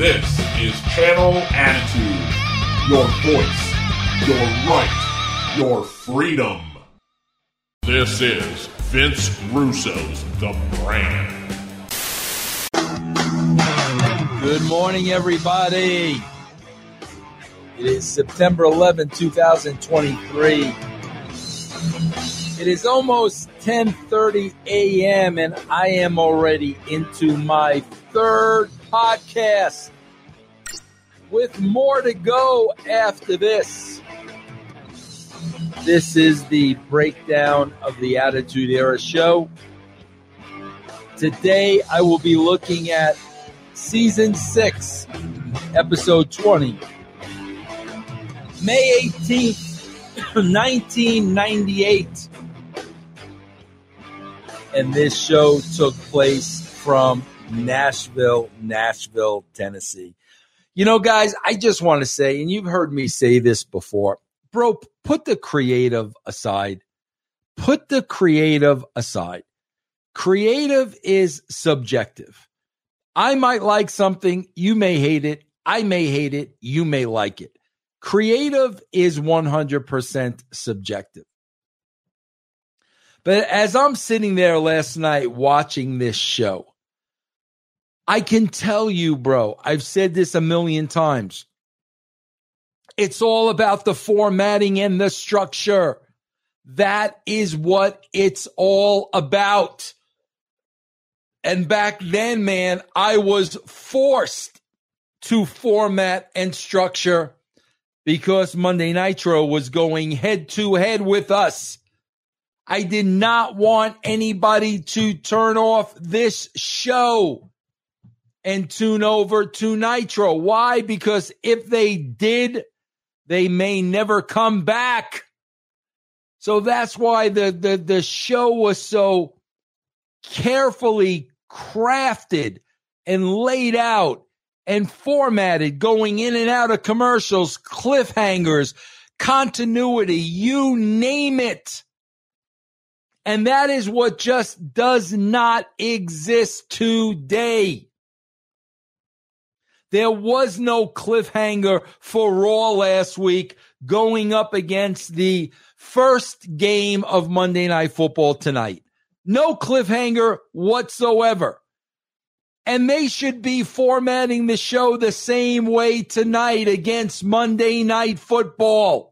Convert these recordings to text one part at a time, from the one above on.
This is Channel Attitude. Your voice, your right, your freedom. This is Vince Russo's The Brand. Good morning, everybody. It is September 11, 2023. It is almost 10:30 a.m. and I am already into my third podcast with more to go after this. This is the breakdown of the Attitude Era show. Today I will be looking at season 6, episode 20. May 18th, 1998 and this show took place from Mm-hmm. Nashville, Nashville, Tennessee. You know, guys, I just want to say, and you've heard me say this before, bro, put the creative aside. Put the creative aside. Creative is subjective. I might like something, you may hate it, I may hate it, you may like it. Creative is 100% subjective. But as I'm sitting there last night watching this show, I can tell you, bro, I've said this a million times. It's all about the formatting and the structure. That is what it's all about. And back then, man, I was forced to format and structure because Monday Nitro was going head to head with us I did not want anybody to turn off this show and tune over to Nitro. Why? Because if they did, they may never come back. So that's why the, the, the show was so carefully crafted and laid out and formatted, going in and out of commercials, cliffhangers, continuity, you name it. And that is what just does not exist today. There was no cliffhanger for Raw last week going up against the first game of Monday Night Football tonight. No cliffhanger whatsoever. And they should be formatting the show the same way tonight against Monday Night Football.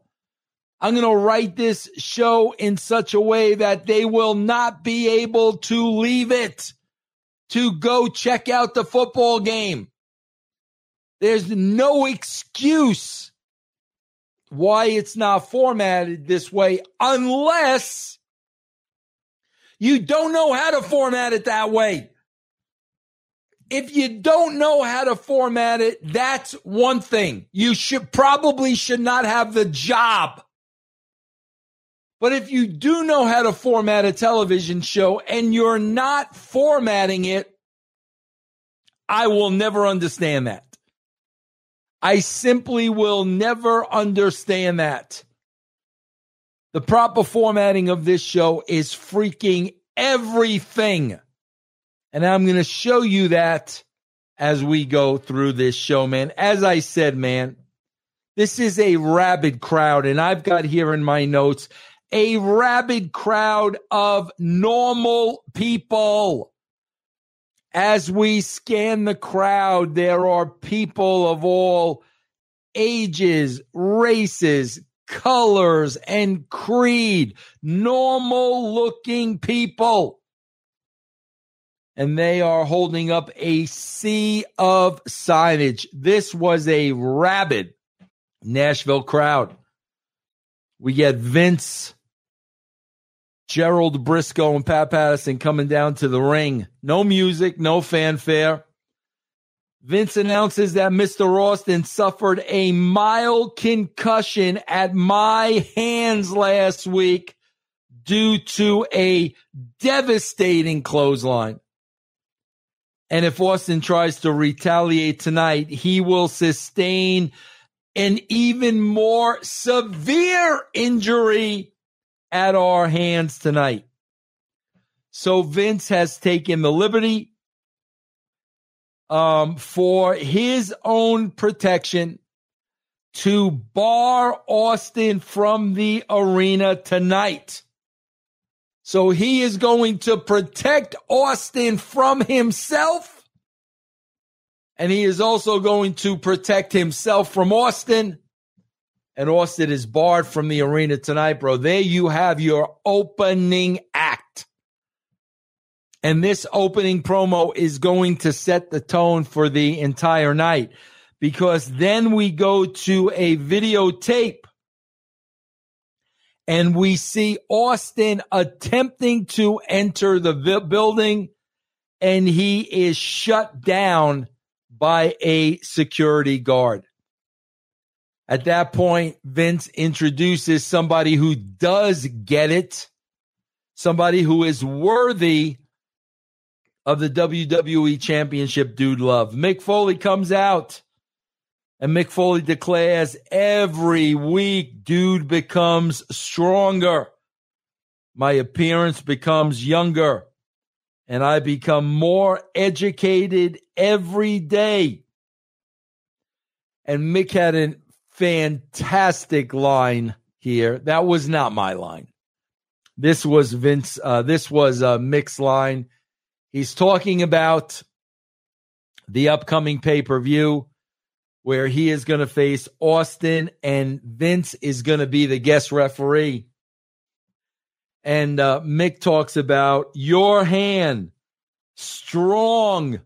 I'm going to write this show in such a way that they will not be able to leave it to go check out the football game. There's no excuse why it's not formatted this way unless you don't know how to format it that way. If you don't know how to format it, that's one thing. You should probably should not have the job. But if you do know how to format a television show and you're not formatting it, I will never understand that. I simply will never understand that. The proper formatting of this show is freaking everything. And I'm going to show you that as we go through this show, man. As I said, man, this is a rabid crowd. And I've got here in my notes a rabid crowd of normal people. As we scan the crowd, there are people of all ages, races, colors, and creed, normal looking people. And they are holding up a sea of signage. This was a rabid Nashville crowd. We get Vince Gerald Brisco and Pat Patterson coming down to the ring. No music, no fanfare. Vince announces that Mr. Austin suffered a mild concussion at my hands last week due to a devastating clothesline. And if Austin tries to retaliate tonight, he will sustain an even more severe injury at our hands tonight. So Vince has taken the liberty um, for his own protection to bar Austin from the arena tonight. So he is going to protect Austin from himself. And he is also going to protect himself from Austin. And Austin is barred from the arena tonight, bro. There you have your opening act. And this opening promo is going to set the tone for the entire night because then we go to a videotape and we see Austin attempting to enter the vi- building and he is shut down by a security guard. At that point, Vince introduces somebody who does get it, somebody who is worthy of the WWE Championship, Dude Love. Mick Foley comes out and Mick Foley declares every week, Dude becomes stronger. My appearance becomes younger and I become more educated every day. And Mick had a fantastic line here. That was not my line. This was Vince. Uh, this was uh, Mick's line. He's talking about the upcoming pay per view where he is going to face Austin and Vince is going to be the guest referee. And uh, Mick talks about your hand, strong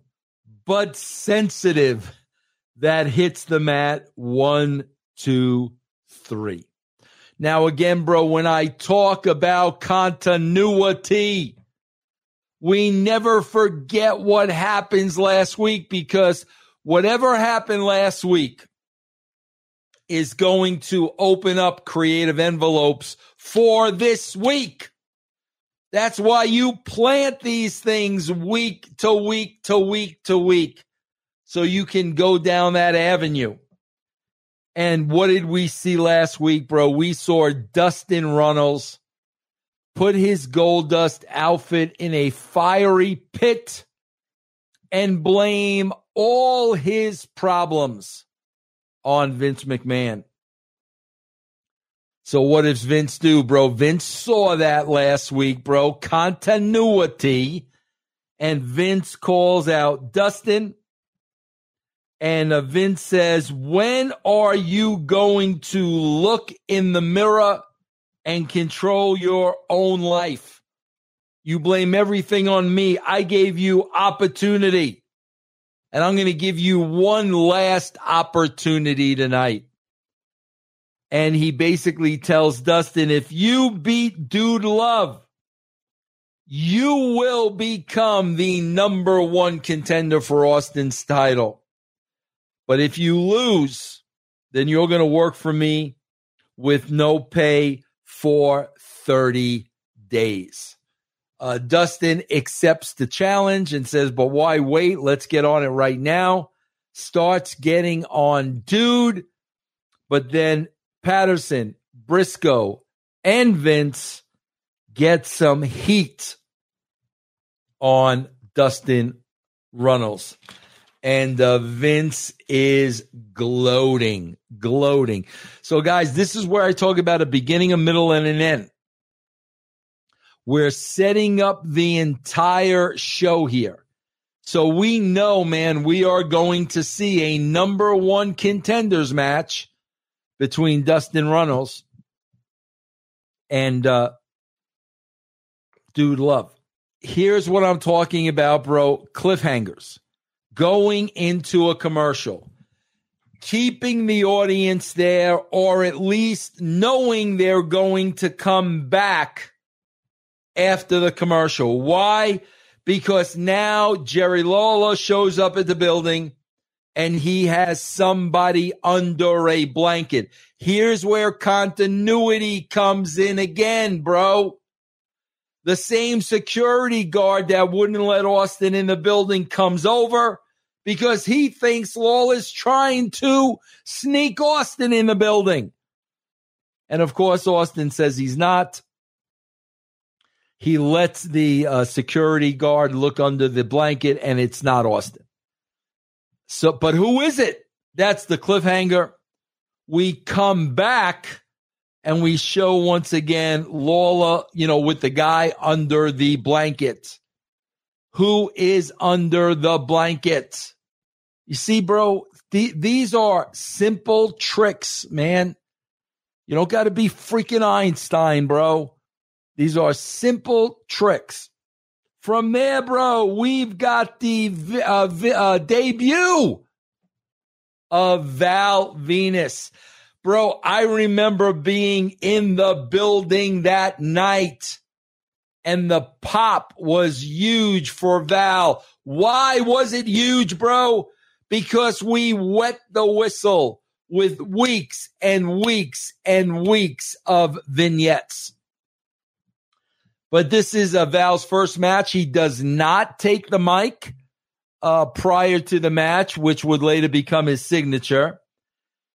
but sensitive, that hits the mat one, two, three. Now, again, bro, when I talk about continuity, we never forget what happens last week because whatever happened last week is going to open up creative envelopes for this week. That's why you plant these things week to week to week to week so you can go down that avenue. And what did we see last week, bro? We saw Dustin Runnels put his gold dust outfit in a fiery pit and blame all his problems on Vince McMahon. So what does Vince do, bro? Vince saw that last week, bro. Continuity. And Vince calls out Dustin. And Vince says, when are you going to look in the mirror and control your own life. You blame everything on me. I gave you opportunity. And I'm going to give you one last opportunity tonight. And he basically tells Dustin, if you beat Dude Love, you will become the number one contender for Austin's title. But if you lose, then you're going to work for me with no pay for 30 days. Uh, Dustin accepts the challenge and says, but why wait? Let's get on it right now. Starts getting on dude. But then Patterson, Brisco, and Vince get some heat on Dustin Runnels and uh, Vince is gloating, gloating. So, guys, this is where I talk about a beginning, a middle, and an end. We're setting up the entire show here. So we know, man, we are going to see a number one contenders match between Dustin Runnels and uh, Dude Love. Here's what I'm talking about, bro cliffhangers going into a commercial, keeping the audience there, or at least knowing they're going to come back after the commercial. Why? Because now Jerry Lawler shows up at the building and he has somebody under a blanket. Here's where continuity comes in again, bro. The same security guard that wouldn't let Austin in the building comes over because he thinks Lawler's trying to sneak Austin in the building. And of course, Austin says he's not. He lets the uh, security guard look under the blanket, and it's not Austin. So, but who is it? That's the cliffhanger. We come back and we show once again Lawler, you know, with the guy under the blanket. Who is under the blanket? You see, bro, the, these are simple tricks, man. You don't got to be freaking Einstein, bro. These are simple tricks. From there, bro, we've got the uh, uh, debut of Val Venis. Bro, I remember being in the building that night and the pop was huge for Val. Why was it huge, bro? Because we wet the whistle with weeks and weeks and weeks of vignettes. But this is a Val's first match. He does not take the mic uh, prior to the match, which would later become his signature.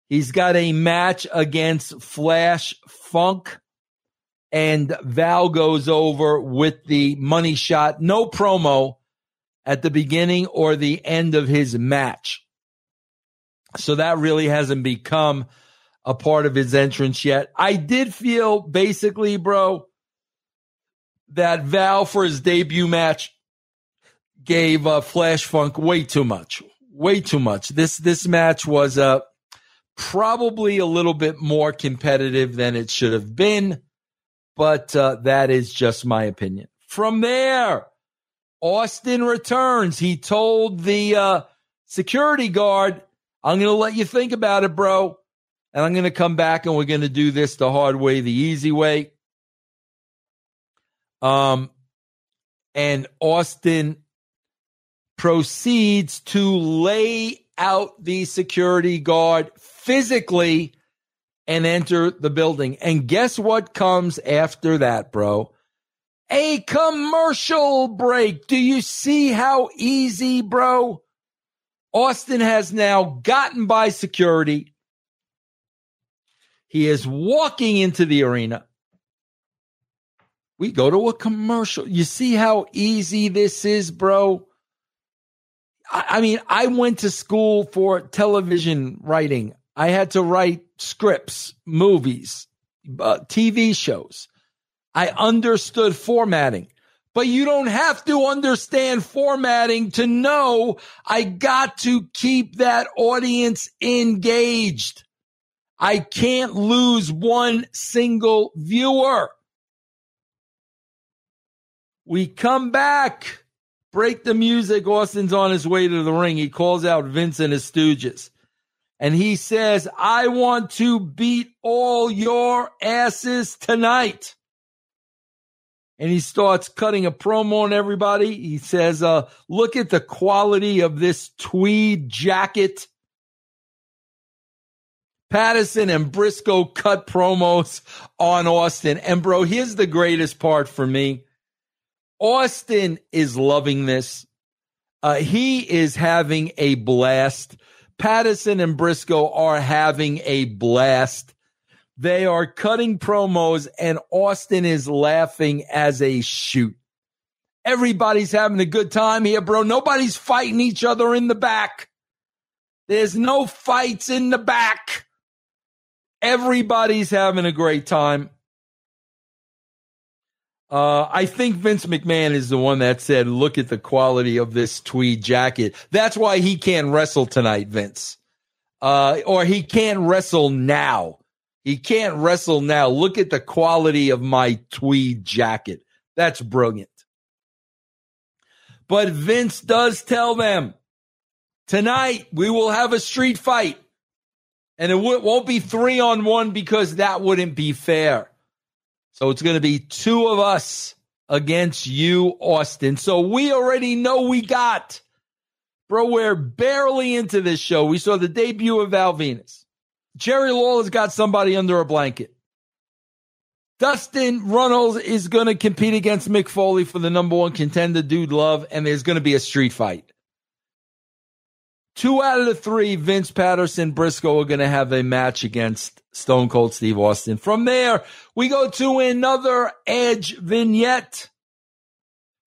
He's got a match against Flash Funk, and Val goes over with the money shot. No promo at the beginning or the end of his match. So that really hasn't become a part of his entrance yet. I did feel basically, bro, that Val for his debut match gave uh, Flash Funk way too much, way too much. This this match was uh, probably a little bit more competitive than it should have been, but uh, that is just my opinion. From there, Austin returns. He told the uh, security guard, "I'm going to let you think about it, bro." And I'm going to come back and we're going to do this the hard way, the easy way. Um, and Austin proceeds to lay out the security guard physically and enter the building. And guess what comes after that, bro? A commercial break. Do you see how easy, bro? Austin has now gotten by security. He is walking into the arena. We go to a commercial. You see how easy this is, bro? I, mean, I went to school for television writing. I had to write scripts, movies, uh, TV shows. I understood formatting, but you don't have to understand formatting to know I got to keep that audience engaged. I can't lose one single viewer. We come back, break the music. Austin's on his way to the ring. He calls out Vince and his stooges. And he says, I want to beat all your asses tonight. And he starts cutting a promo on everybody. He says, uh, look at the quality of this tweed jacket. Patterson and Brisco cut promos on Austin. And bro, here's the greatest part for me. Austin is loving this. Uh, he is having a blast. Patterson and Brisco are having a blast. They are cutting promos, and Austin is laughing as a shoot. Everybody's having a good time here, bro. Nobody's fighting each other in the back. There's no fights in the back. Everybody's having a great time. Uh, I think Vince McMahon is the one that said, look at the quality of this tweed jacket. That's why he can't wrestle tonight, Vince. Uh, or he can't wrestle now. He can't wrestle now. Look at the quality of my tweed jacket. That's brilliant. But Vince does tell them tonight we will have a street fight and it won't be three on one because that wouldn't be fair. So it's going to be two of us against you, Austin. So we already know we got, bro, we're barely into this show. We saw the debut of Val Venis. Jerry Lawler's got somebody under a blanket. Dustin Runnels is going to compete against Mick Foley for the number one contender, Dude Love, and there's going to be a street fight. Two out of the three, Vince Patterson, Brisco are going to have a match against Stone Cold Steve Austin. From there, we go to another Edge vignette.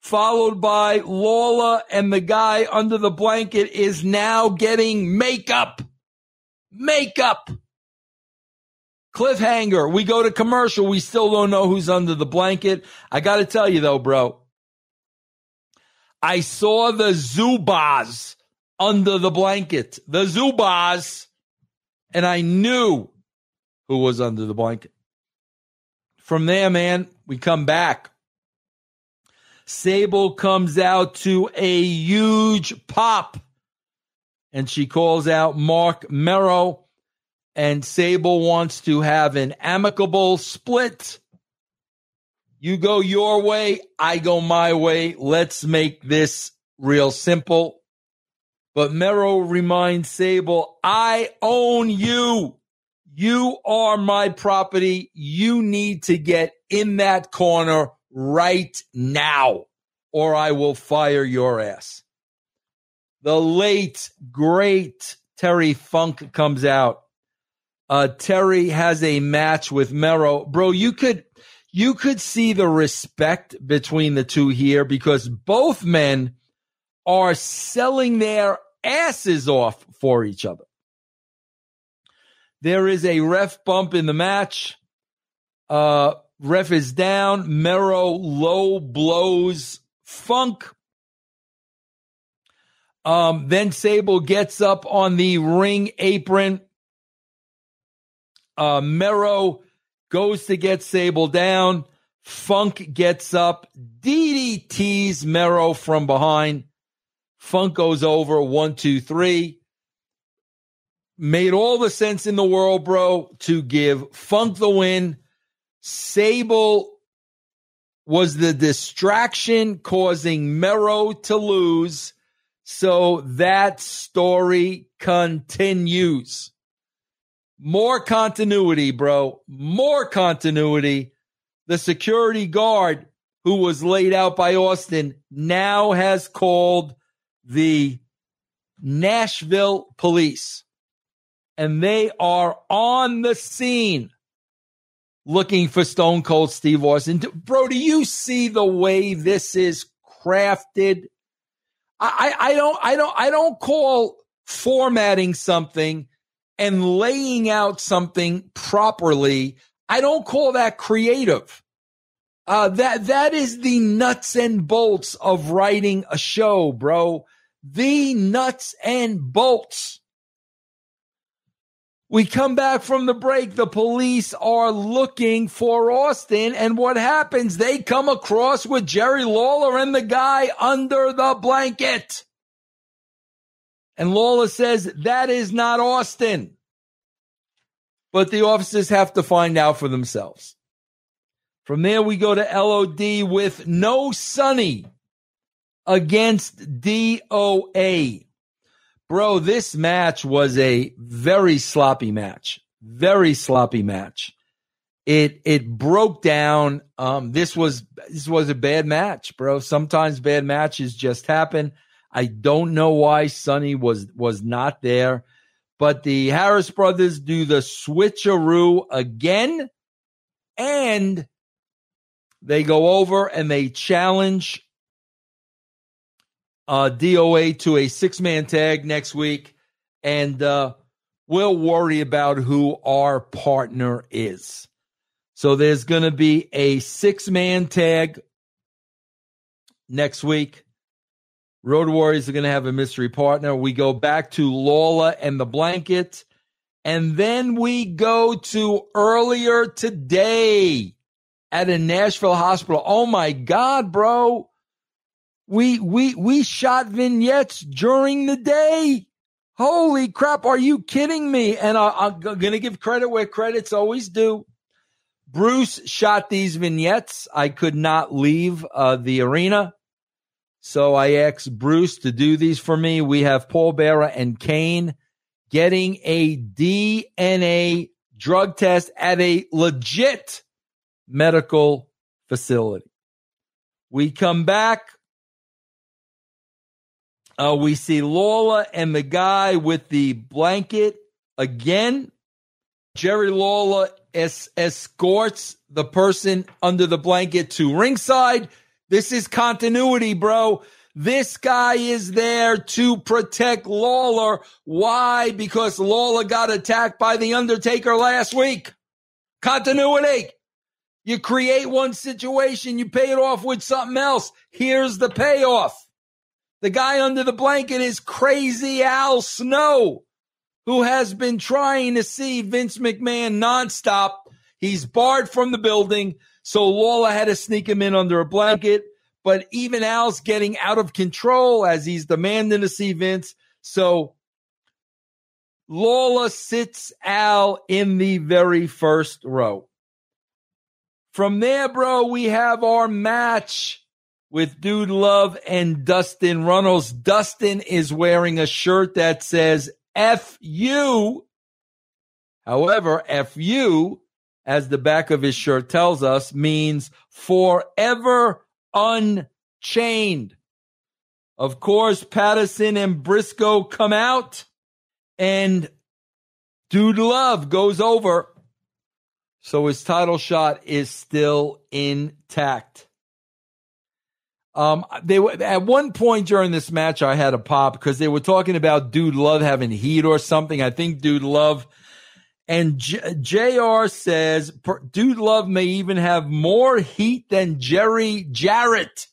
followed by Lawler and the guy under the blanket is now getting makeup. Makeup. Cliffhanger. We go to commercial. We still don't know who's under the blanket. I got to tell you though, bro. I saw the Zubaz under the blanket. The Zubaz. And I knew who was under the blanket. From there, man, we come back. Sable comes out to a huge pop and she calls out Mark Mero and Sable wants to have an amicable split. You go your way, I go my way. Let's make this real simple. But Mero reminds Sable, I own you. You are my property. You need to get in that corner right now, or I will fire your ass. The late, great Terry Funk comes out uh, Terry has a match with Mero. Bro, you could you could see the respect between the two here because both men are selling their asses off for each other. There is a ref bump in the match. Uh, ref is down. Mero low blows Funk. Um, then Sable gets up on the ring apron uh, Mero goes to get Sable down. Funk gets up, DDTs Mero from behind. Funk goes over one, two, three. Made all the sense in the world, bro, to give Funk the win. Sable was the distraction causing Mero to lose. So that story continues. More continuity, bro. More continuity. The security guard who was laid out by Austin now has called the Nashville police and they are on the scene looking for Stone Cold Steve Austin. Bro, do you see the way this is crafted? I, I, don't, I don't, I don't call formatting something and laying out something properly, I don't call that creative. Uh, that that is the nuts and bolts of writing a show, bro. The nuts and bolts. We come back from the break. The police are looking for Austin. And what happens? They come across with Jerry Lawler and the guy under the blanket. And Lawler says, that is not Austin. But the officers have to find out for themselves. From there, we go to LOD with no Sunny against DOA. Bro, this match was a very sloppy match. Very sloppy match. It it broke down. Um, this was this was a bad match, bro. Sometimes bad matches just happen. I don't know why Sunny was was not there, but the Harris brothers do the switcheroo again, and they go over and they challenge uh, DOA to a six man tag next week, and uh, we'll worry about who our partner is. So there's going to be a six man tag next week. Road Warriors are going to have a mystery partner. We go back to Lawler and the blanket. And then we go to earlier today at a Nashville hospital. Oh my God, bro. We, we, we shot vignettes during the day. Holy crap. Are you kidding me? And I, am to give credit where credit's always due. Bruce shot these vignettes. I could not leave uh, the arena. So I asked Bruce to do these for me. We have Paul Bearer and Kane getting a DNA drug test at a legit medical facility. We come back. Uh, we see Lawler and the guy with the blanket again. Jerry Lawler es- escorts the person under the blanket to ringside. This is continuity, bro. This guy is there to protect Lawler. Why? Because Lawler got attacked by The Undertaker last week. Continuity. You create one situation, you pay it off with something else. Here's the payoff. The guy under the blanket is crazy Al Snow, who has been trying to see Vince McMahon nonstop. He's barred from the building. So Lawler had to sneak him in under a blanket. But even Al's getting out of control as he's demanding to see Vince. So Lawler sits Al in the very first row. From there, bro, we have our match with Dude Love and Dustin Runnels. Dustin is wearing a shirt that says F you. However, F you, as the back of his shirt tells us, means forever unchained. Of course, Patterson and Brisco come out and Dude Love goes over. So his title shot is still intact. Um, they were at one point during this match, I had a pop because they were talking about Dude Love having heat or something. I think Dude Love and J- JR says Dude Love may even have more heat than Jerry Jarrett.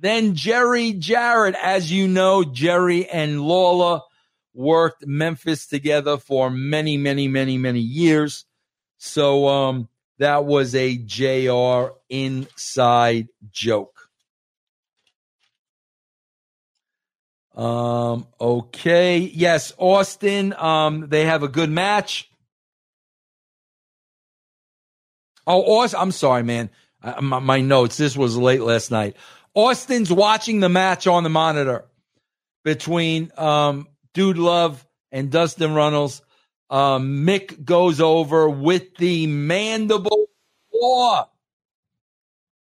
Than Jerry Jarrett. As you know, Jerry and Lawler worked Memphis together for many, many, many, many years. So, um, that was a JR inside joke. Um, okay. Yes, Austin, um, they have a good match. Oh, Austin, I'm sorry, man. Uh, my, my, notes. This was late last night. Austin's watching the match on the monitor between um, Dude Love and Dustin Runnels. Um, Mick goes over with the mandible claw.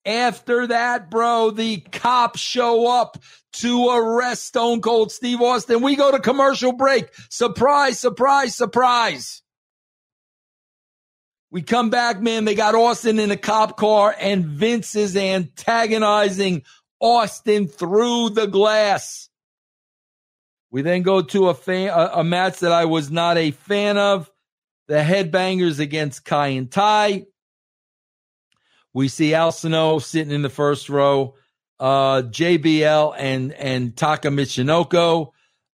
After that, bro, the cops show up to arrest Stone Cold Steve Austin. We go to commercial break. Surprise, surprise, surprise. We come back, man. They got Austin in a cop car, and Vince is antagonizing Austin through the glass. We then go to a, fan, a, a match that I was not a fan of the Headbangers against Kaientai. We see Al Snow sitting in the first row, uh, JBL and and Taka Michinoku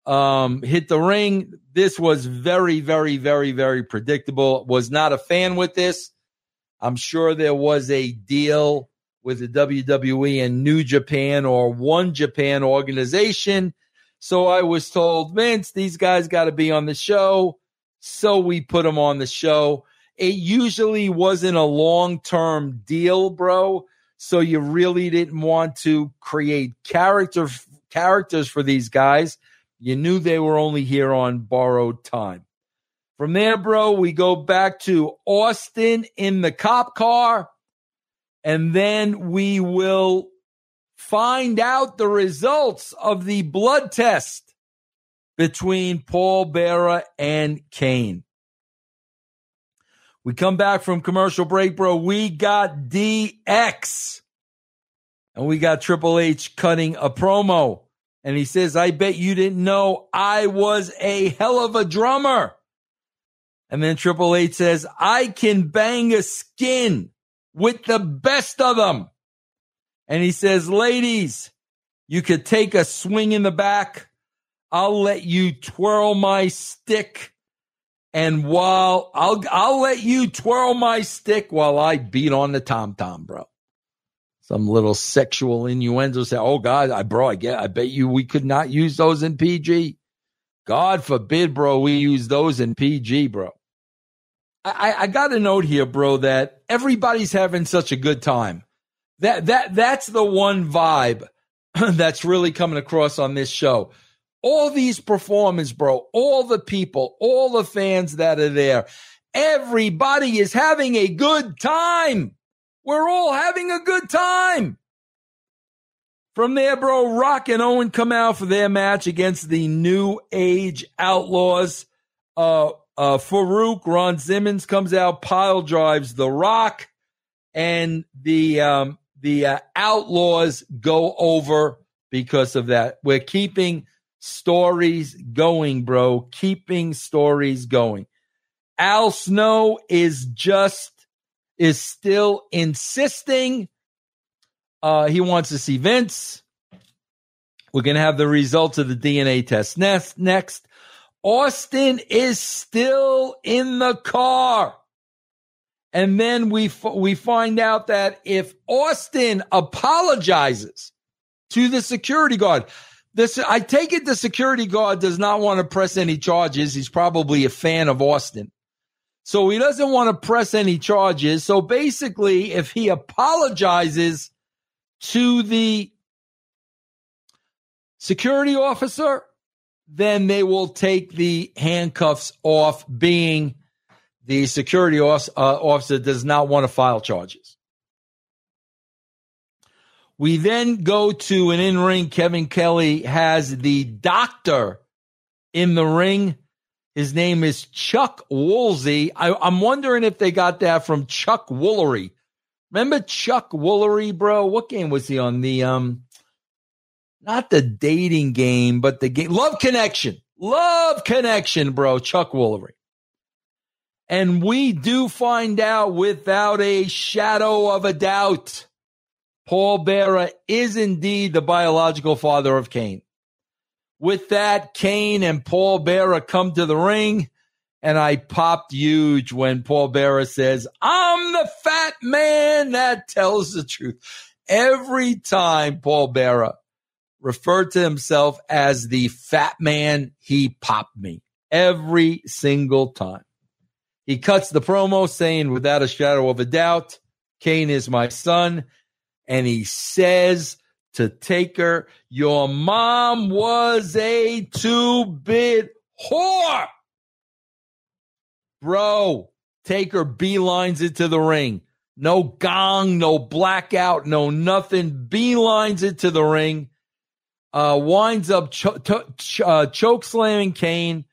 um, hit the ring. This was very, very, very, very predictable. Was not a fan with this. I'm sure there was a deal with the WWE and New Japan or One Japan organization. So I was told, Vince, these guys got to be on the show. So we put them on the show. It usually wasn't a long term deal, bro. So you really didn't want to create character characters for these guys. You knew they were only here on borrowed time. From there, bro, we go back to Austin in the cop car, and then we will find out the results of the blood test between Paul Bearer and Kane. We come back from commercial break, bro. We got DX and we got Triple H cutting a promo. And he says, I bet you didn't know I was a hell of a drummer. And then Triple H says, I can bang a skin with the best of them. And he says, ladies, you could take a swing in the back. I'll let you twirl my stick. And while I'll, I'll let you twirl my stick while I beat on the tom tom, bro some little sexual innuendo say, "Oh God, I bro, I get, I bet you we could not use those in PG." God forbid, bro, we use those in PG, bro. I, I got a note here, bro, that everybody's having such a good time. That that that's the one vibe that's really coming across on this show. All these performers, bro, all the people, all the fans that are there, everybody is having a good time. We're all having a good time. From there, bro, Rock and Owen come out for their match against the New Age Outlaws. Uh, uh, Farouk, Ron Simmons comes out, pile drives the Rock, and the um, the uh, Outlaws go over because of that. We're keeping stories going, bro. Keeping stories going. Al Snow is just is still insisting. Uh, he wants to see Vince. We're going to have the results of the DNA test next. Next, Austin is still in the car. And then we f- we find out that if Austin apologizes to the security guard, this I take it the security guard does not want to press any charges. He's probably a fan of Austin. So he doesn't want to press any charges. So basically, if he apologizes to the security officer, then they will take the handcuffs off, being the security uh, officer does not want to file charges. We then go to an in ring. Kevin Kelly has the doctor in the ring. His name is Chuck Woolsey. I, am wondering if they got that from Chuck Woolery. Remember Chuck Woolery, bro? What game was he on? The um, not the dating game, but the game Love Connection. Love Connection, bro. Chuck Woolery. And we do find out without a shadow of a doubt, Paul Bearer is indeed the biological father of Kane. With that, Kane and Paul Bearer come to the ring, and I popped huge when Paul Bearer says, I'm the fat man that tells the truth. Every time Paul Bearer referred to himself as the fat man, he popped me every single time. He cuts the promo saying, without a shadow of a doubt, Kane is my son. And he says to Taker, Your mom was a two bit whore. Bro, Taker beelines it to the ring. No gong, no blackout, no nothing. Beelines it to the ring. Uh, winds up cho- ch- uh, choke slamming Kane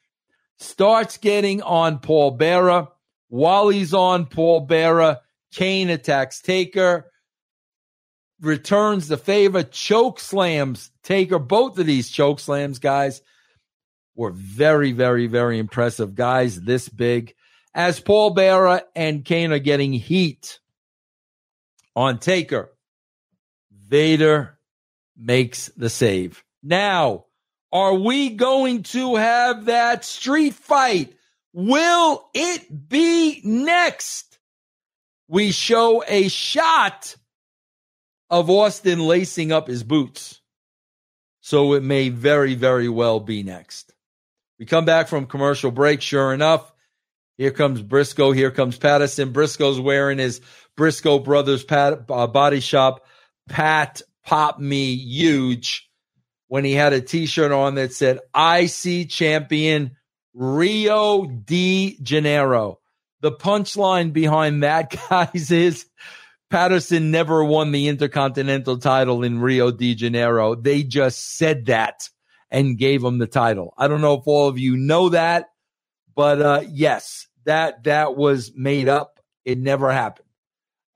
starts getting on Paul Bearer. While he's on Paul Bearer, Kane attacks Taker, returns the favor, choke slams Taker. Both of these choke slams, guys, were very, very, very impressive. Guys, this big. As Paul Bearer and Kane are getting heat on Taker, Vader makes the save. Now, are we going to have that street fight? Will it be next? We show a shot of Austin lacing up his boots. So it may very, very well be next. We come back from commercial break. Sure enough, here comes Brisco. Here comes Patterson. Brisco's wearing his Brisco Brothers pat, uh, body shop. Pat pop me huge when he had a t-shirt on that said IC champion Rio de Janeiro. The punchline behind that, guys, is Patterson never won the Intercontinental title in Rio de Janeiro. They just said that and gave him the title. I don't know if all of you know that, but uh, yes, that that was made up. It never happened.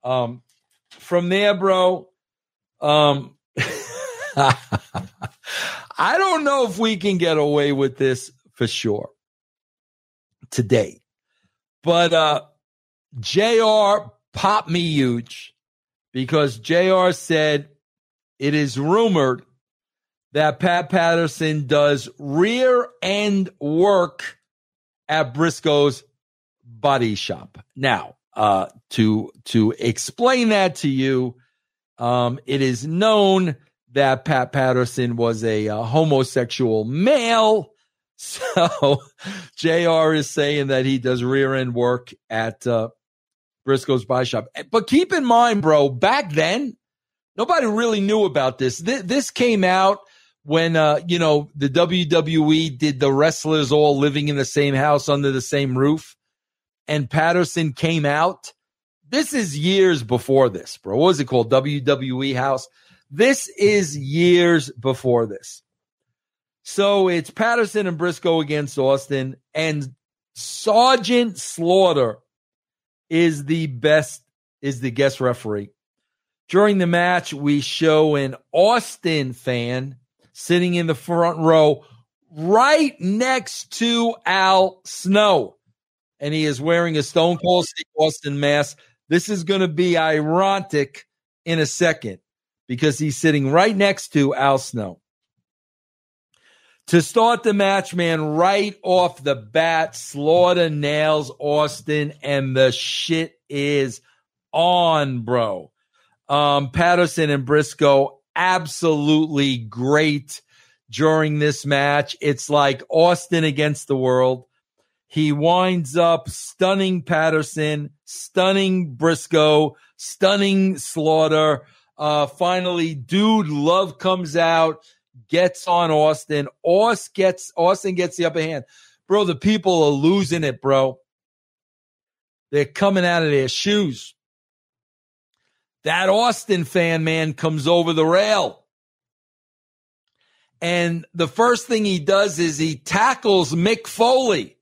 Um, from there, bro. Um, I don't know if we can get away with this for sure today. But uh JR popped me huge because JR said it is rumored that Pat Patterson does rear end work at Brisco's body shop. Now, uh, to to explain that to you, um, it is known that Pat Patterson was a, a uh, homosexual male. So JR is saying that he does rear end work at uh, Brisco's Buy Shop. But keep in mind, bro, back then, nobody really knew about this. Th- this came out when, uh, you know, the WWE did the wrestlers all living in the same house under the same roof. And Patterson came out. This is years before this, bro. What was it called? WWE House. This is years before this. So it's Patterson and Brisco against Austin, and Sergeant Slaughter is the best, is the guest referee. During the match, we show an Austin fan sitting in the front row right next to Al Snow. And he is wearing a Stone Cold Steve Austin mask. This is going to be ironic in a second because he's sitting right next to Al Snow. To start the match, man, right off the bat, Slaughter nails Austin, and the shit is on, bro. Um, Patterson and Brisco, absolutely great during this match. It's like Austin against the world. He winds up stunning Patterson, stunning Brisco, stunning Slaughter. Uh, finally, dude love comes out, gets on Austin. Austin gets Austin gets the upper hand. Bro, the people are losing it, bro. They're coming out of their shoes. That Austin fan man comes over the rail. And the first thing he does is he tackles Mick Foley.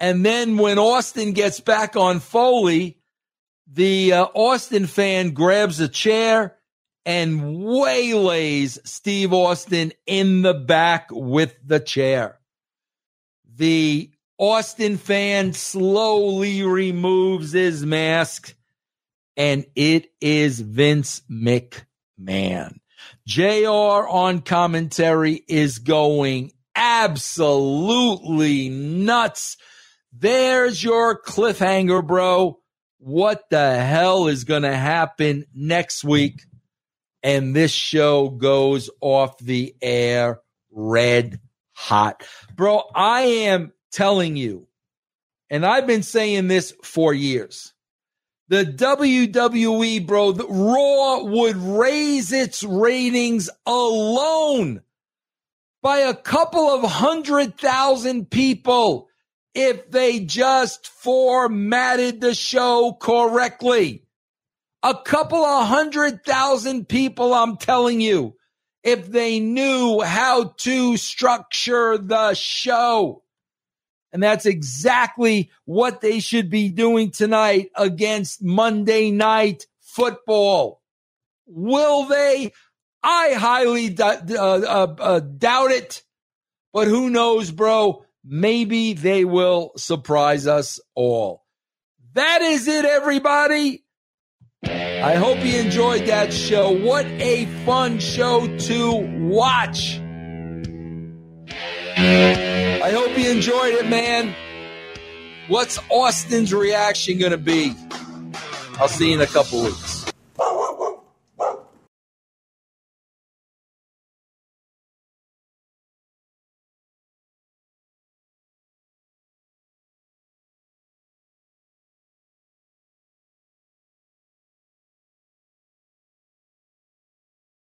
And then when Austin gets back on Foley, the uh, Austin fan grabs a chair and waylays Steve Austin in the back with the chair. The Austin fan slowly removes his mask, and it is Vince McMahon. JR on commentary is going absolutely nuts. There's your cliffhanger, bro. What the hell is going to happen next week? And this show goes off the air red hot. Bro, I am telling you, and I've been saying this for years. The WWE, bro, the Raw would raise its ratings alone by a couple of hundred thousand people if they just formatted the show correctly. A couple of hundred thousand people, I'm telling you, if they knew how to structure the show. And that's exactly what they should be doing tonight against Monday night football. Will they? I highly d- uh, uh, uh, doubt it. But who knows, bro? Maybe they will surprise us all. That is it, everybody. I hope you enjoyed that show. What a fun show to watch. I hope you enjoyed it, man. What's Austin's reaction going to be? I'll see you in a couple weeks.